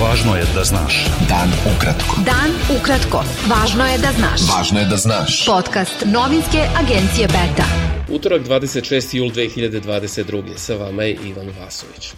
Važno je da znaš. Dan ukratko. Dan ukratko. Važno je da znaš. Važno je da znaš. Podcast novinske agencije Beta. Utorak 26. jul 2022. Sa vama je Ivan Vasović.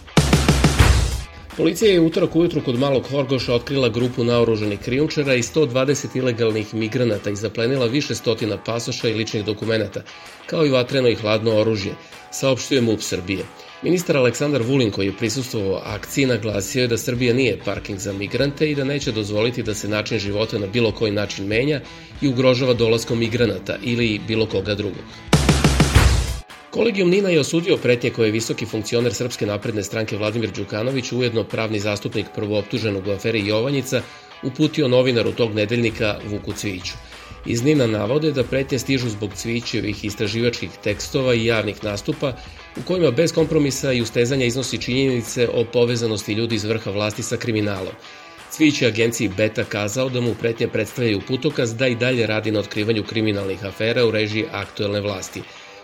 Policija je utorak ujutru kod Malog Horgoša otkrila grupu naoruženih krijumčara i 120 ilegalnih migranata i zaplenila više stotina pasoša i ličnih dokumenta, kao i vatreno i hladno oružje, saopštuje MUP Srbije. Ministar Aleksandar Vulin koji je prisustvovao akciji naglasio je da Srbija nije parking za migrante i da neće dozvoliti da se način života na bilo koji način menja i ugrožava dolaskom migranata ili bilo koga drugog. Kolegijum Nina je osudio pretnje koje je visoki funkcioner Srpske napredne stranke Vladimir Đukanović, ujedno pravni zastupnik prvooptuženog u aferi Jovanjica, uputio novinaru tog nedeljnika Vuku Cviću. Iz Nina navode da pretnje stižu zbog Cvićevih istraživačkih tekstova i javnih nastupa u kojima bez kompromisa i ustezanja iznosi činjenice o povezanosti ljudi iz vrha vlasti sa kriminalom. Cvić je agenciji Beta kazao da mu pretnje predstavljaju putokaz da i dalje radi na otkrivanju kriminalnih afera u režiji aktuelne vlasti.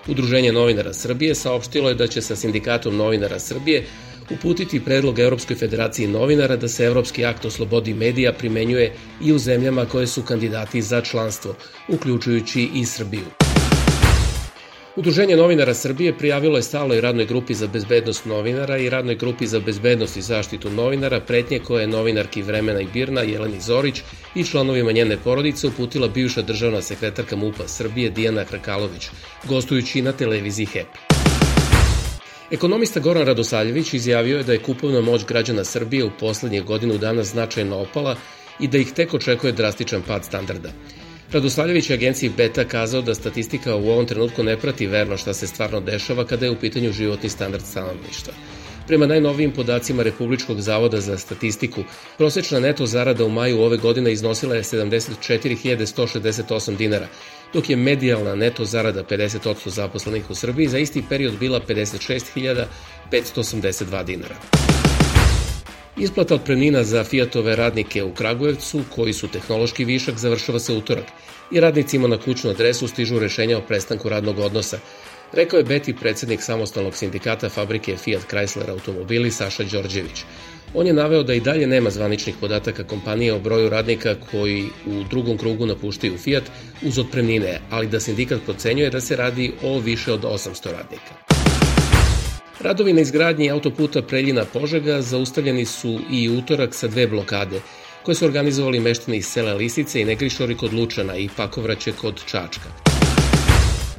Udruženje novinara Srbije saopštilo je da će sa sindikatom novinara Srbije uputiti predlog Evropskoj federaciji novinara da se Evropski akt o slobodi medija primenjuje i u zemljama koje su kandidati za članstvo, uključujući i Srbiju. Udruženje novinara Srbije prijavilo je stalnoj radnoj grupi za bezbednost novinara i radnoj grupi za bezbednost i zaštitu novinara pretnje koje je novinarki Vremena i Birna Jeleni Zorić i članovima njene porodice uputila bivša državna sekretarka MUPA Srbije Dijana Hrkalović, gostujući na televiziji HEP. Ekonomista Goran Radosaljević izjavio je da je kupovna moć građana Srbije u poslednjih godinu dana značajno opala i da ih tek očekuje drastičan pad standarda. Radoslavljević je agenciji Beta kazao da statistika u ovom trenutku ne prati verno šta se stvarno dešava kada je u pitanju životni standard stanovništva. Prema najnovijim podacima Republičkog zavoda za statistiku, prosečna neto zarada u maju ove godine iznosila je 74.168 dinara, dok je medijalna neto zarada 50% zaposlenih u Srbiji za isti period bila 56.582 dinara. Isplata otpremnina za Fiatove radnike u Kragujevcu, koji su tehnološki višak, završava se utorak i radnicima na kućnu adresu stižu rešenja o prestanku radnog odnosa, rekao je Beti predsednik samostalnog sindikata fabrike Fiat Chrysler automobili Saša Đorđević. On je naveo da i dalje nema zvaničnih podataka kompanije o broju radnika koji u drugom krugu napuštaju Fiat uz otpremnine, ali da sindikat procenjuje da se radi o više od 800 radnika. Radovi na izgradnji autoputa Preljina-Požega zaustavljeni su i utorak sa dve blokade, koje su organizovali meštani iz sela Lisice i Negrišori kod Lučana i Pakovraće kod Čačka.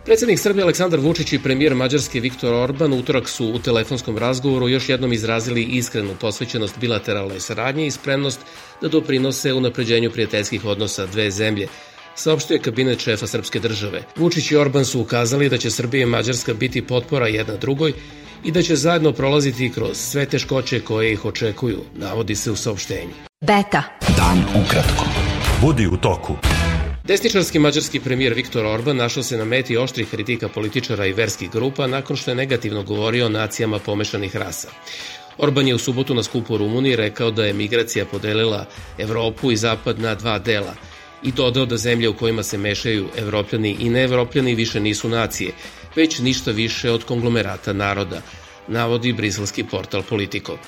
Predsednik Srbije Aleksandar Vučić i premijer Mađarske Viktor Orban utorak su u telefonskom razgovoru još jednom izrazili iskrenu posvećenost bilateralnoj saradnji i spremnost da doprinose unapređenju prijateljskih odnosa dve zemlje, saopštio je kabinet šefa srpske države. Vučić i Orban su ukazali da će Srbija i Mađarska biti potpora jedna drugoj i da će zajedno prolaziti kroz sve teškoće koje ih očekuju, navodi se u saopštenju. Beta. Dan ukratko. Budi u toku. Desničarski mađarski premijer Viktor Orban našao se na meti oštrih kritika političara i verskih grupa nakon što je negativno govorio o nacijama pomešanih rasa. Orban je u subotu na skupu Rumuniji rekao da je migracija podelila Evropu i Zapad na dva dela i dodao da zemlje u kojima se mešaju evropljani i neevropljani više nisu nacije, već ništa više od konglomerata naroda, navodi briselski portal Politico.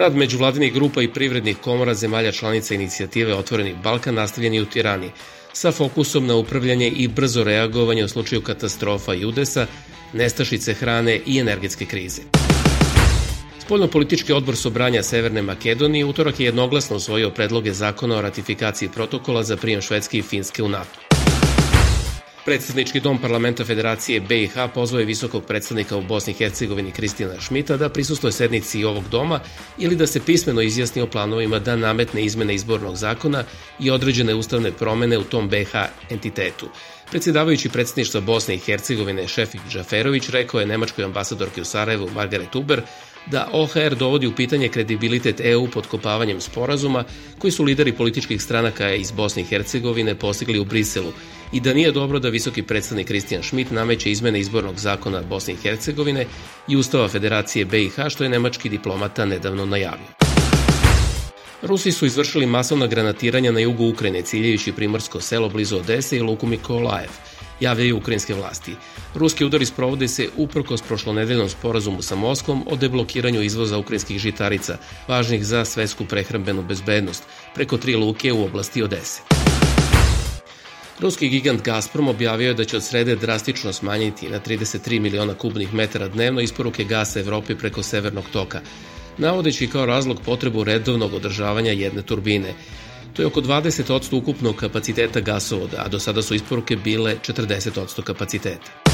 Rad međuvladinih grupa i privrednih komora zemalja članica inicijative Otvoreni Balkan nastavljen je u Tirani, sa fokusom na upravljanje i brzo reagovanje u slučaju katastrofa i udesa, nestašice hrane i energetske krize. Spoljno-politički odbor Sobranja Severne Makedonije utorak je jednoglasno usvojio predloge zakona o ratifikaciji protokola za prijem Švedske i Finske u NATO. Predsednički dom parlamenta Federacije BiH pozvao je visokog predstavnika u Bosni i Hercegovini Kristina Šmita da prisustuje sednici ovog doma ili da se pismeno izjasni o planovima da nametne izmene izbornog zakona i određene ustavne promene u tom BiH entitetu. Predsjedavajući predsedništva Bosne i Hercegovine Šefik Džaferović rekao je nemačkoj ambasadorki u Sarajevu Margaret Uber da OHR dovodi u pitanje kredibilitet EU podkopavanjem sporazuma koji su lideri političkih stranaka iz Bosne i Hercegovine postigli u Briselu i da nije dobro da visoki predstavnik Kristijan Schmidt nameće izmene izbornog zakona Bosne i Hercegovine i Ustava Federacije BiH što je nemački diplomata nedavno najavio. Rusi su izvršili masovna granatiranja na jugu Ukrajine ciljajući primorsko selo blizu Odese i luku Mikolajev javljaju ukrajinske vlasti. Ruski udari sprovode se uprkos prošlonedeljnom sporazumu sa Moskvom o deblokiranju izvoza ukrajinskih žitarica, važnih za svetsku prehrambenu bezbednost, preko tri luke u oblasti Odese. Ruski gigant Gazprom objavio je da će od srede drastično smanjiti na 33 miliona kubnih metara dnevno isporuke gasa Evropi preko severnog toka, navodeći kao razlog potrebu redovnog održavanja jedne turbine. To je oko 20% ukupnog kapaciteta gasovoda, a do sada su isporuke bile 40% kapaciteta.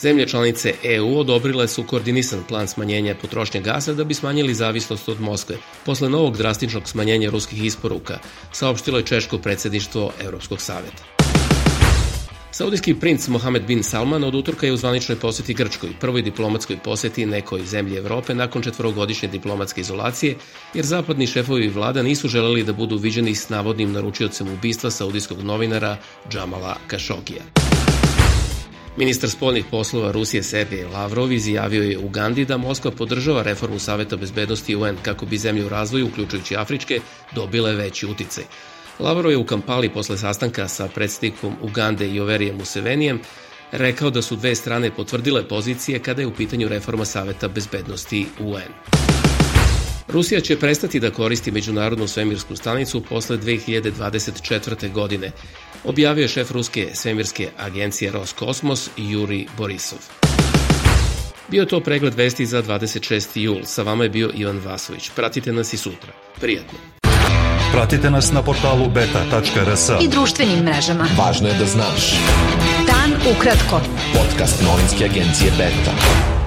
Zemlje članice EU odobrile su koordinisan plan smanjenja potrošnje gasa da bi smanjili zavisnost od Moskve. Posle novog drastičnog smanjenja ruskih isporuka, saopštilo je Češko predsedništvo Evropskog saveta. Saudijski princ Mohamed bin Salman od utorka je u zvaničnoj poseti Grčkoj, prvoj diplomatskoj poseti nekoj zemlji Evrope nakon četvorogodišnje diplomatske izolacije, jer zapadni šefovi vlada nisu želeli da budu viđeni s navodnim naručiocem ubistva saudijskog novinara Džamala Kašogija. Ministar spoljnih poslova Rusije Sergej Lavrov izjavio je u Gandhi da Moskva podržava reformu Saveta bezbednosti UN kako bi zemlje u razvoju, uključujući Afričke, dobile veći uticaj. Lavrov je u Kampali posle sastanka sa predsednikom Ugande Joverijem Musevenijem rekao da su dve strane potvrdile pozicije kada je u pitanju reforma Saveta bezbednosti UN. Rusija će prestati da koristi Međunarodnu svemirsku stanicu posle 2024. godine, objavio je šef Ruske svemirske agencije Roskosmos Juri Borisov. Bio to pregled vesti za 26. jul. Sa vama je bio Ivan Vasović. Pratite nas i sutra. Prijatno. Pratite nas na portalu beta.rs I društvenim mrežama. Važno je da znaš. Dan ukratko. Podcast novinske agencije Beta.